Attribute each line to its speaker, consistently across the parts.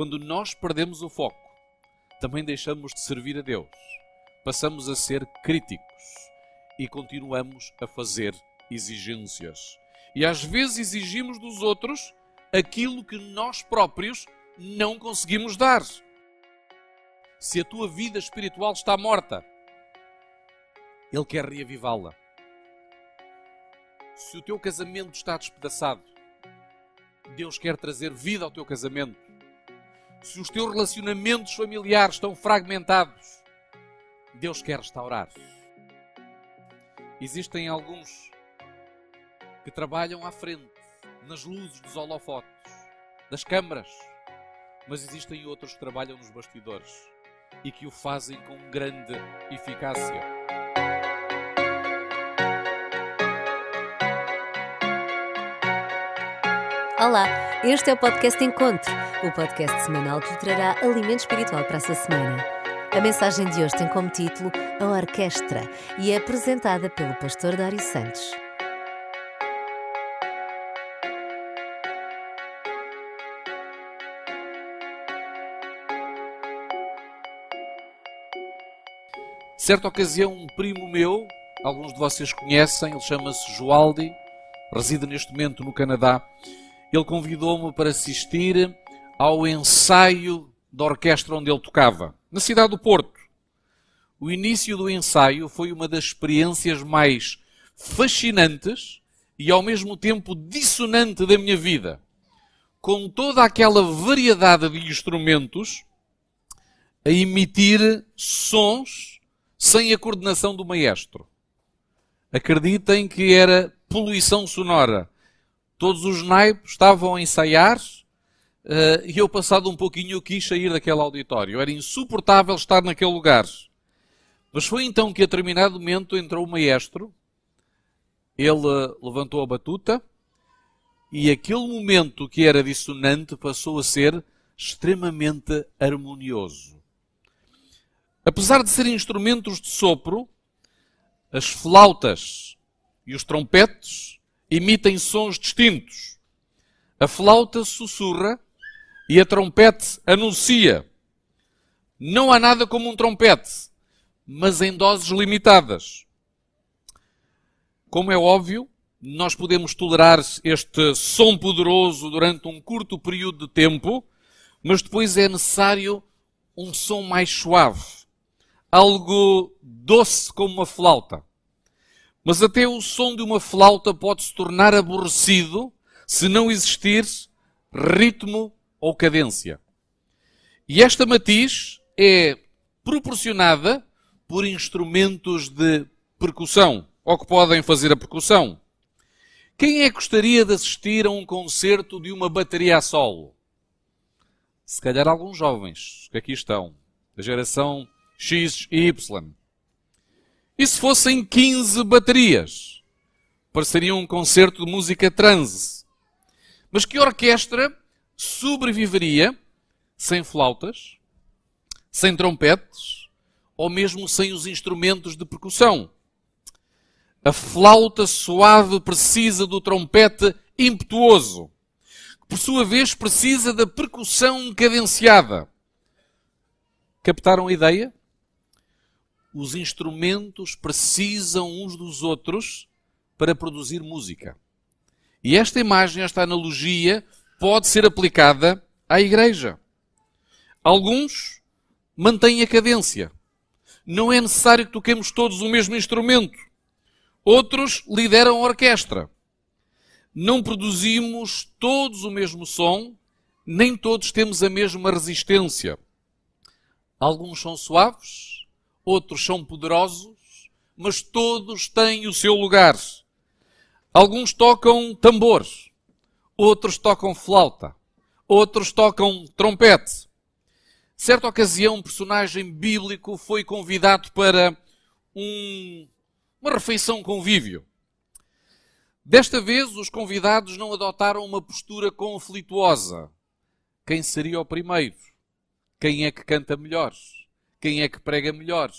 Speaker 1: Quando nós perdemos o foco, também deixamos de servir a Deus. Passamos a ser críticos e continuamos a fazer exigências. E às vezes exigimos dos outros aquilo que nós próprios não conseguimos dar. Se a tua vida espiritual está morta, Ele quer reavivá-la. Se o teu casamento está despedaçado, Deus quer trazer vida ao teu casamento. Se os teus relacionamentos familiares estão fragmentados, Deus quer restaurar. Existem alguns que trabalham à frente, nas luzes dos holofotes, das câmaras, mas existem outros que trabalham nos bastidores e que o fazem com grande eficácia.
Speaker 2: Olá, este é o podcast Encontro, o podcast semanal que trará alimento espiritual para essa semana. A mensagem de hoje tem como título A Orquestra e é apresentada pelo pastor Dário Santos.
Speaker 1: Certa ocasião, um primo meu, alguns de vocês conhecem, ele chama-se Joaldi, reside neste momento no Canadá. Ele convidou-me para assistir ao ensaio da orquestra onde ele tocava, na cidade do Porto. O início do ensaio foi uma das experiências mais fascinantes e ao mesmo tempo dissonante da minha vida. Com toda aquela variedade de instrumentos a emitir sons sem a coordenação do maestro. Acreditem que era poluição sonora. Todos os naipes estavam a ensaiar uh, e eu, passado um pouquinho, quis sair daquele auditório. Era insuportável estar naquele lugar. Mas foi então que, a determinado momento, entrou o maestro. Ele levantou a batuta e aquele momento que era dissonante passou a ser extremamente harmonioso. Apesar de serem instrumentos de sopro, as flautas e os trompetes emitem sons distintos. A flauta sussurra e a trompete anuncia. Não há nada como um trompete, mas em doses limitadas. Como é óbvio, nós podemos tolerar este som poderoso durante um curto período de tempo, mas depois é necessário um som mais suave algo doce como uma flauta. Mas até o som de uma flauta pode se tornar aborrecido se não existir ritmo ou cadência. E esta matiz é proporcionada por instrumentos de percussão, ou que podem fazer a percussão. Quem é que gostaria de assistir a um concerto de uma bateria a solo? Se calhar alguns jovens que aqui estão, da geração X e Y. E se fossem 15 baterias? Pareceria um concerto de música transe. Mas que orquestra sobreviveria sem flautas, sem trompetes, ou mesmo sem os instrumentos de percussão? A flauta suave precisa do trompete impetuoso, que por sua vez precisa da percussão cadenciada. Captaram a ideia? Os instrumentos precisam uns dos outros para produzir música. E esta imagem, esta analogia, pode ser aplicada à igreja. Alguns mantêm a cadência. Não é necessário que toquemos todos o mesmo instrumento. Outros lideram a orquestra. Não produzimos todos o mesmo som, nem todos temos a mesma resistência. Alguns são suaves, outros são poderosos, mas todos têm o seu lugar. Alguns tocam tambor, outros tocam flauta, outros tocam trompete. Certa ocasião, um personagem bíblico foi convidado para um, uma refeição convívio. Desta vez, os convidados não adotaram uma postura conflituosa. Quem seria o primeiro? Quem é que canta melhor? Quem é que prega melhor?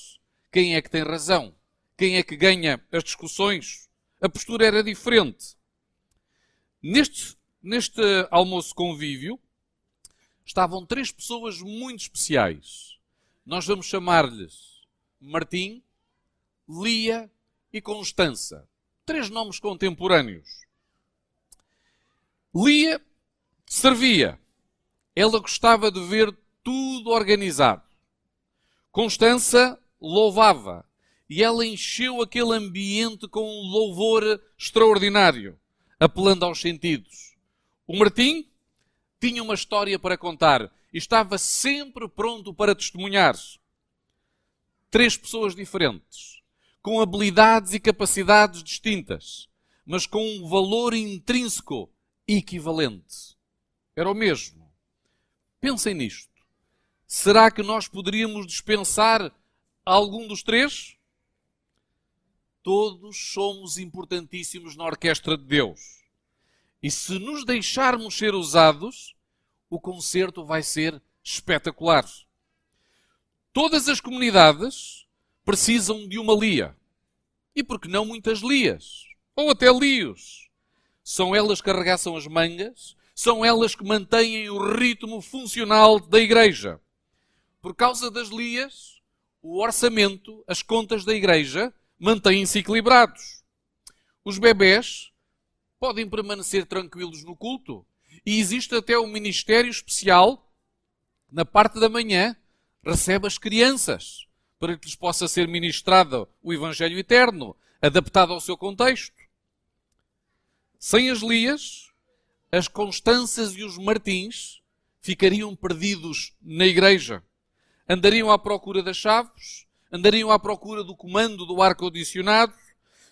Speaker 1: Quem é que tem razão? Quem é que ganha as discussões? A postura era diferente. Neste, neste almoço convívio, estavam três pessoas muito especiais. Nós vamos chamar-lhes Martim, Lia e Constança. Três nomes contemporâneos. Lia servia. Ela gostava de ver tudo organizado. Constança louvava. E ela encheu aquele ambiente com um louvor extraordinário, apelando aos sentidos. O Martim tinha uma história para contar e estava sempre pronto para testemunhar. Três pessoas diferentes, com habilidades e capacidades distintas, mas com um valor intrínseco equivalente. Era o mesmo. Pensem nisto. Será que nós poderíamos dispensar algum dos três? Todos somos importantíssimos na orquestra de Deus. E se nos deixarmos ser usados, o concerto vai ser espetacular. Todas as comunidades precisam de uma lia. E por que não muitas lias? Ou até lios. São elas que arregaçam as mangas, são elas que mantêm o ritmo funcional da igreja. Por causa das lias, o orçamento, as contas da igreja mantêm-se equilibrados. Os bebés podem permanecer tranquilos no culto. E existe até um ministério especial, na parte da manhã, recebe as crianças, para que lhes possa ser ministrado o Evangelho Eterno, adaptado ao seu contexto. Sem as Lias, as Constanças e os Martins ficariam perdidos na igreja. Andariam à procura das chaves, andariam à procura do comando do ar-condicionado,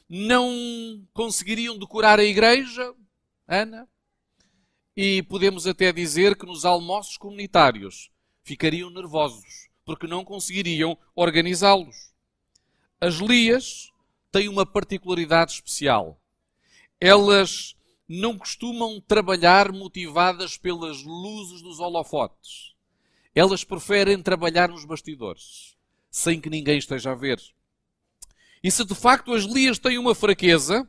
Speaker 1: não conseguiriam decorar a igreja, Ana, e podemos até dizer que nos almoços comunitários ficariam nervosos, porque não conseguiriam organizá-los. As Lias têm uma particularidade especial. Elas não costumam trabalhar motivadas pelas luzes dos holofotes. Elas preferem trabalhar nos bastidores sem que ninguém esteja a ver. E se de facto as Lias têm uma fraqueza,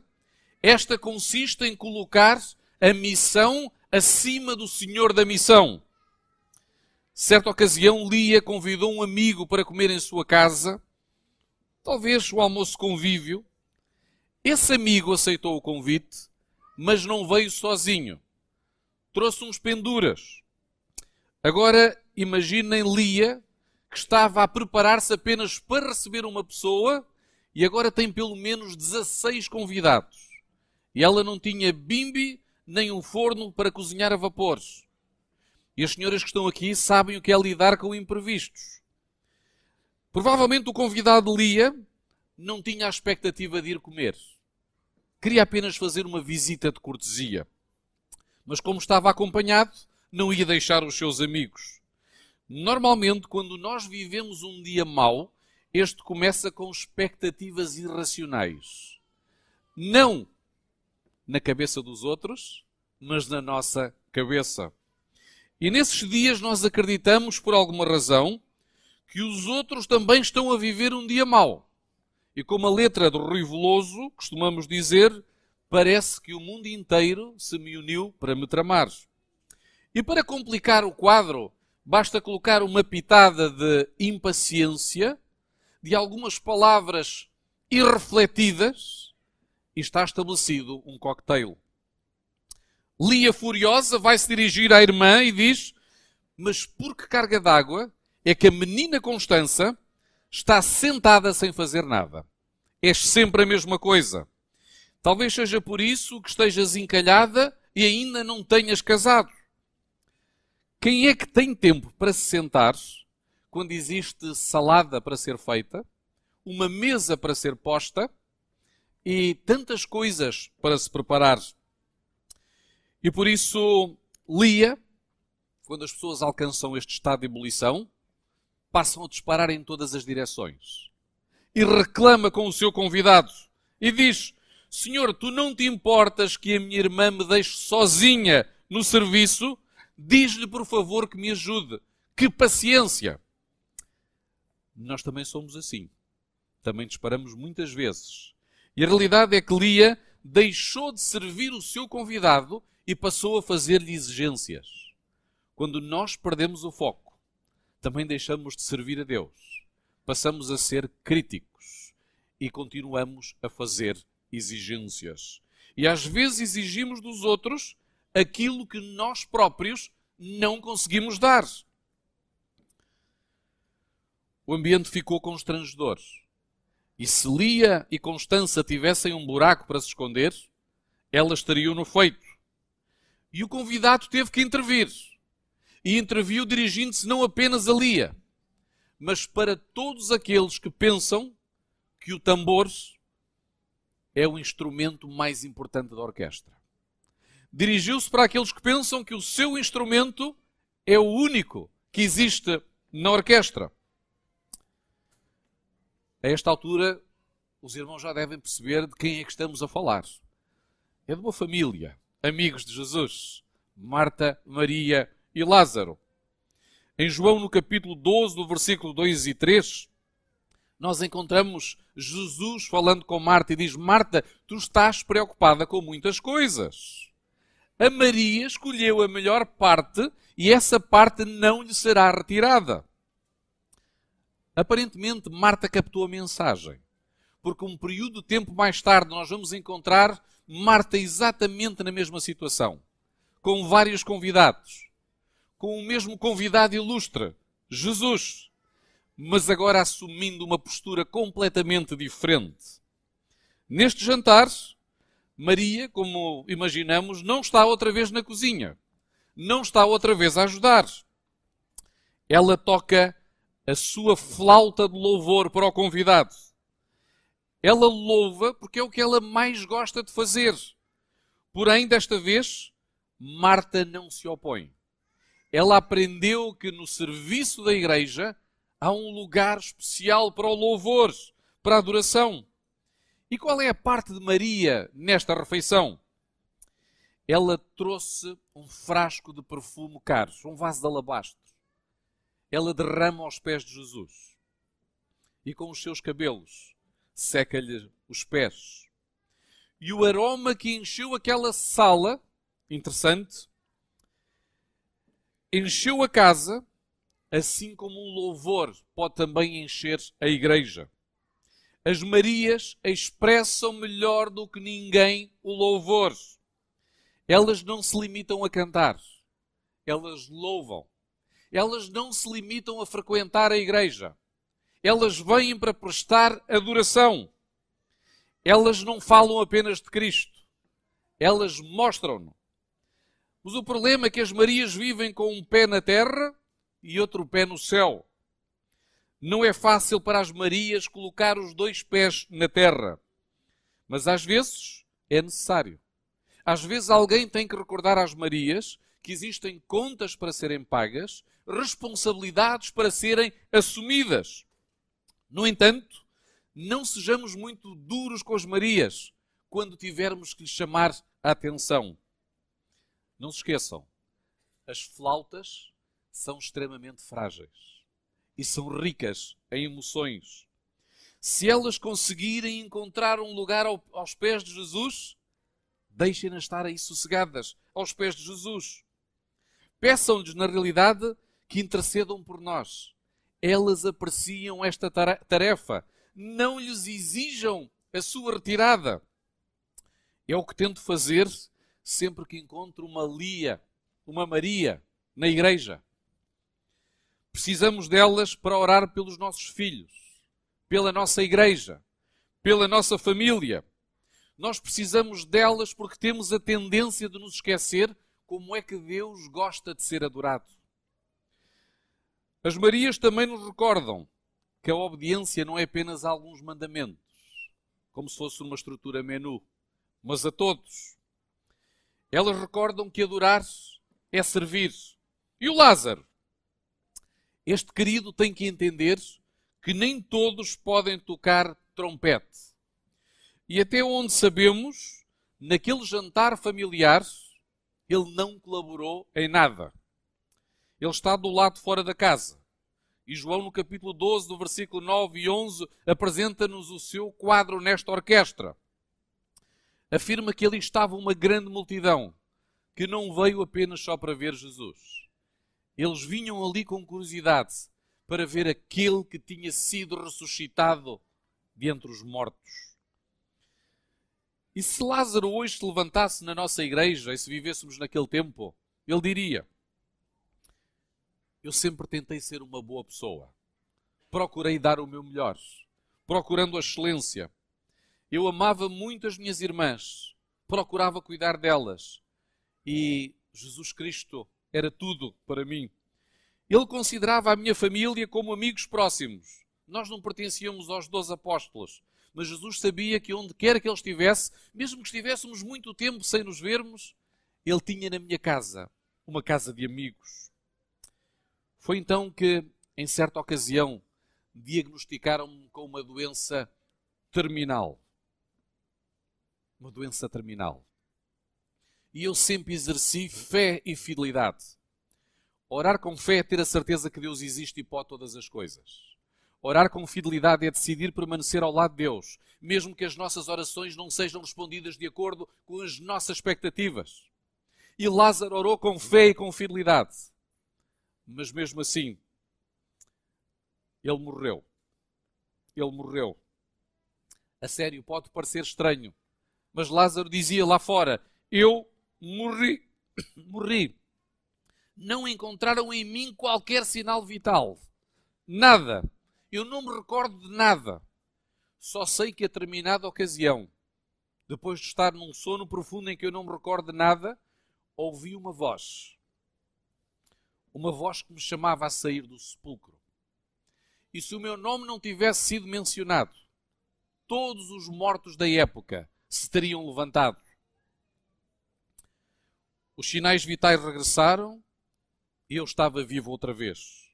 Speaker 1: esta consiste em colocar a missão acima do senhor da missão. Certa ocasião, Lia convidou um amigo para comer em sua casa, talvez o almoço convívio. Esse amigo aceitou o convite, mas não veio sozinho. Trouxe uns penduras. Agora imaginem Lia que estava a preparar-se apenas para receber uma pessoa e agora tem pelo menos 16 convidados. E ela não tinha bimbi nem um forno para cozinhar a vapores. E as senhoras que estão aqui sabem o que é lidar com imprevistos. Provavelmente o convidado Lia não tinha a expectativa de ir comer. Queria apenas fazer uma visita de cortesia. Mas como estava acompanhado, não ia deixar os seus amigos. Normalmente, quando nós vivemos um dia mau, este começa com expectativas irracionais. Não na cabeça dos outros, mas na nossa cabeça. E nesses dias nós acreditamos, por alguma razão, que os outros também estão a viver um dia mau. E como a letra do Rui Veloso costumamos dizer, parece que o mundo inteiro se me uniu para me tramar. E para complicar o quadro, basta colocar uma pitada de impaciência, de algumas palavras irrefletidas, e está estabelecido um cocktail. Lia furiosa vai se dirigir à irmã e diz: Mas por que carga d'água é que a menina Constança está sentada sem fazer nada? És sempre a mesma coisa. Talvez seja por isso que estejas encalhada e ainda não tenhas casado. Quem é que tem tempo para se sentar quando existe salada para ser feita, uma mesa para ser posta e tantas coisas para se preparar? E por isso, Lia, quando as pessoas alcançam este estado de ebulição, passam a disparar em todas as direções. E reclama com o seu convidado e diz: Senhor, tu não te importas que a minha irmã me deixe sozinha no serviço Diz-lhe, por favor, que me ajude. Que paciência! Nós também somos assim. Também disparamos muitas vezes. E a realidade é que Lia deixou de servir o seu convidado e passou a fazer-lhe exigências. Quando nós perdemos o foco, também deixamos de servir a Deus. Passamos a ser críticos e continuamos a fazer exigências. E às vezes exigimos dos outros aquilo que nós próprios não conseguimos dar. O ambiente ficou constrangedor. E se Lia e Constança tivessem um buraco para se esconder, elas estariam no feito. E o convidado teve que intervir. E interviu dirigindo-se não apenas a Lia, mas para todos aqueles que pensam que o tambor é o instrumento mais importante da orquestra. Dirigiu-se para aqueles que pensam que o seu instrumento é o único que existe na orquestra. A esta altura, os irmãos já devem perceber de quem é que estamos a falar. É de uma família, amigos de Jesus, Marta, Maria e Lázaro. Em João, no capítulo 12, do versículo 2 e 3, nós encontramos Jesus falando com Marta e diz: Marta, tu estás preocupada com muitas coisas. A Maria escolheu a melhor parte e essa parte não lhe será retirada. Aparentemente, Marta captou a mensagem, porque um período de tempo mais tarde nós vamos encontrar Marta exatamente na mesma situação, com vários convidados, com o mesmo convidado ilustre, Jesus mas agora assumindo uma postura completamente diferente. Neste jantar, Maria, como imaginamos, não está outra vez na cozinha. Não está outra vez a ajudar. Ela toca a sua flauta de louvor para o convidado. Ela louva porque é o que ela mais gosta de fazer. Porém, desta vez, Marta não se opõe. Ela aprendeu que no serviço da igreja há um lugar especial para o louvor, para a adoração. E qual é a parte de Maria nesta refeição? Ela trouxe um frasco de perfume caro, um vaso de alabastro. Ela derrama aos pés de Jesus. E com os seus cabelos seca-lhe os pés. E o aroma que encheu aquela sala, interessante, encheu a casa assim como um louvor pode também encher a igreja. As Marias expressam melhor do que ninguém o louvor. Elas não se limitam a cantar, elas louvam. Elas não se limitam a frequentar a igreja. Elas vêm para prestar adoração. Elas não falam apenas de Cristo. Elas mostram-no. Mas o problema é que as Marias vivem com um pé na terra e outro pé no céu. Não é fácil para as Marias colocar os dois pés na terra, mas às vezes é necessário. Às vezes alguém tem que recordar às Marias que existem contas para serem pagas, responsabilidades para serem assumidas. No entanto, não sejamos muito duros com as Marias quando tivermos que lhes chamar a atenção. Não se esqueçam, as flautas são extremamente frágeis e são ricas em emoções. Se elas conseguirem encontrar um lugar aos pés de Jesus, deixem-nas estar aí sossegadas aos pés de Jesus. Peçam-lhes, na realidade, que intercedam por nós. Elas apreciam esta tarefa. Não lhes exijam a sua retirada. É o que tento fazer sempre que encontro uma Lia, uma Maria na igreja. Precisamos delas para orar pelos nossos filhos, pela nossa igreja, pela nossa família. Nós precisamos delas porque temos a tendência de nos esquecer como é que Deus gosta de ser adorado. As Marias também nos recordam que a obediência não é apenas a alguns mandamentos, como se fosse uma estrutura menu, mas a todos. Elas recordam que adorar é servir. E o Lázaro? Este querido tem que entender que nem todos podem tocar trompete. E até onde sabemos, naquele jantar familiar, ele não colaborou em nada. Ele está do lado fora da casa. E João, no capítulo 12, do versículo 9 e 11, apresenta-nos o seu quadro nesta orquestra. Afirma que ali estava uma grande multidão que não veio apenas só para ver Jesus Eles vinham ali com curiosidade para ver aquele que tinha sido ressuscitado de entre os mortos. E se Lázaro hoje se levantasse na nossa igreja e se vivêssemos naquele tempo, ele diria: Eu sempre tentei ser uma boa pessoa. Procurei dar o meu melhor, procurando a excelência. Eu amava muito as minhas irmãs, procurava cuidar delas. E Jesus Cristo era tudo para mim. Ele considerava a minha família como amigos próximos. Nós não pertencíamos aos doze apóstolos, mas Jesus sabia que onde quer que ele estivesse, mesmo que estivéssemos muito tempo sem nos vermos, ele tinha na minha casa uma casa de amigos. Foi então que, em certa ocasião, diagnosticaram-me com uma doença terminal. Uma doença terminal. E eu sempre exerci fé e fidelidade. Orar com fé é ter a certeza que Deus existe e pode todas as coisas. Orar com fidelidade é decidir permanecer ao lado de Deus, mesmo que as nossas orações não sejam respondidas de acordo com as nossas expectativas. E Lázaro orou com fé e com fidelidade. Mas mesmo assim, ele morreu. Ele morreu. A sério, pode parecer estranho, mas Lázaro dizia lá fora: Eu morri. morri. Não encontraram em mim qualquer sinal vital. Nada. Eu não me recordo de nada. Só sei que a determinada ocasião, depois de estar num sono profundo em que eu não me recordo de nada, ouvi uma voz. Uma voz que me chamava a sair do sepulcro. E se o meu nome não tivesse sido mencionado, todos os mortos da época se teriam levantado. Os sinais vitais regressaram e eu estava vivo outra vez.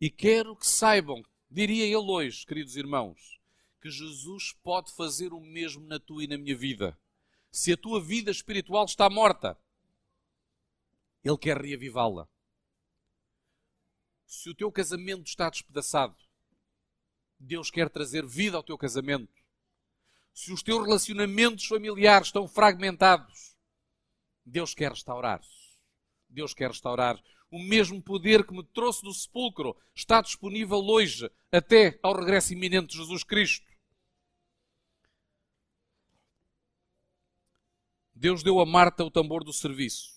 Speaker 1: E quero que saibam Diria ele hoje, queridos irmãos, que Jesus pode fazer o mesmo na tua e na minha vida. Se a tua vida espiritual está morta, Ele quer reavivá-la. Se o teu casamento está despedaçado, Deus quer trazer vida ao teu casamento. Se os teus relacionamentos familiares estão fragmentados, Deus quer restaurar. Deus quer restaurar o mesmo poder que me trouxe do sepulcro está disponível hoje, até ao regresso iminente de Jesus Cristo. Deus deu a Marta o tambor do serviço,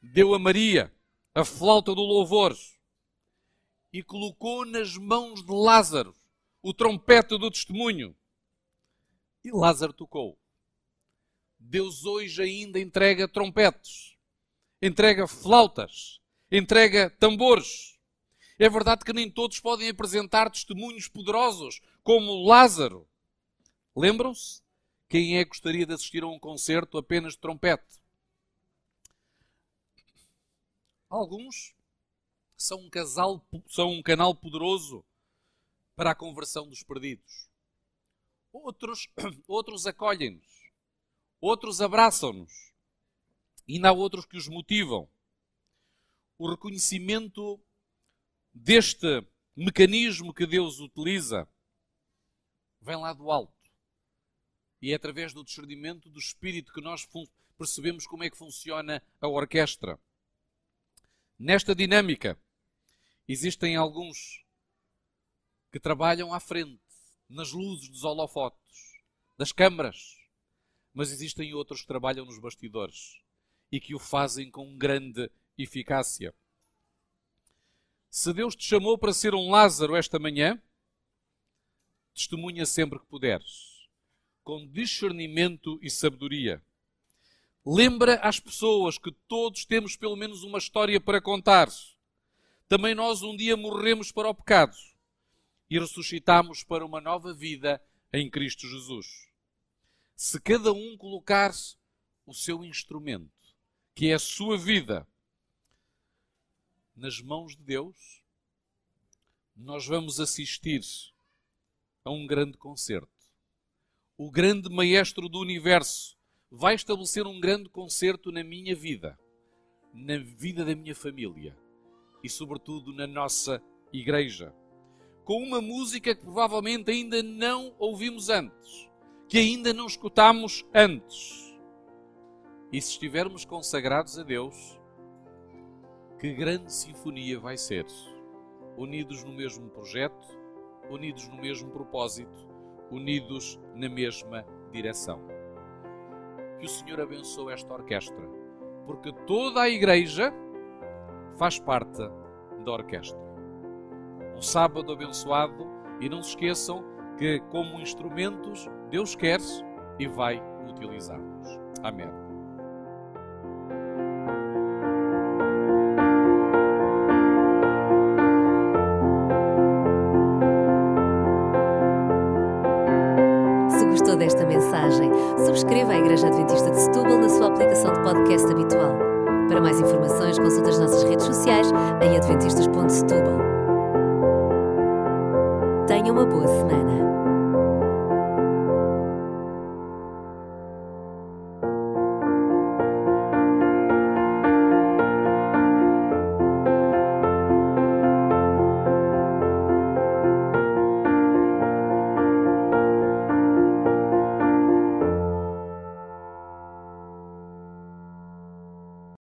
Speaker 1: deu a Maria a flauta do louvor e colocou nas mãos de Lázaro o trompete do testemunho. E Lázaro tocou. Deus hoje ainda entrega trompetes entrega flautas, entrega tambores. É verdade que nem todos podem apresentar testemunhos poderosos, como Lázaro. Lembram-se? Quem é que gostaria de assistir a um concerto apenas de trompete? Alguns são um casal, são um canal poderoso para a conversão dos perdidos. Outros, outros acolhem-nos. Outros abraçam-nos. Ainda há outros que os motivam. O reconhecimento deste mecanismo que Deus utiliza vem lá do alto. E é através do discernimento do espírito que nós percebemos como é que funciona a orquestra. Nesta dinâmica, existem alguns que trabalham à frente, nas luzes dos holofotes, das câmaras, mas existem outros que trabalham nos bastidores e que o fazem com grande eficácia. Se Deus te chamou para ser um Lázaro esta manhã, testemunha sempre que puderes, com discernimento e sabedoria. Lembra às pessoas que todos temos pelo menos uma história para contar. Também nós um dia morremos para o pecado e ressuscitamos para uma nova vida em Cristo Jesus. Se cada um colocar o seu instrumento que é a sua vida nas mãos de Deus, nós vamos assistir a um grande concerto. O grande maestro do universo vai estabelecer um grande concerto na minha vida, na vida da minha família e, sobretudo, na nossa igreja. Com uma música que provavelmente ainda não ouvimos antes, que ainda não escutamos antes e se estivermos consagrados a Deus, que grande sinfonia vai ser. Unidos no mesmo projeto, unidos no mesmo propósito, unidos na mesma direção. Que o Senhor abençoe esta orquestra, porque toda a igreja faz parte da orquestra. Um sábado abençoado e não se esqueçam que, como instrumentos, Deus quer e vai utilizar-nos. Amém.
Speaker 2: Desta mensagem, subscreva a Igreja Adventista de Setúbal na sua aplicação de podcast habitual. Para mais informações, consulte as nossas redes sociais em adventistas.setúbal. Tenha uma boa semana.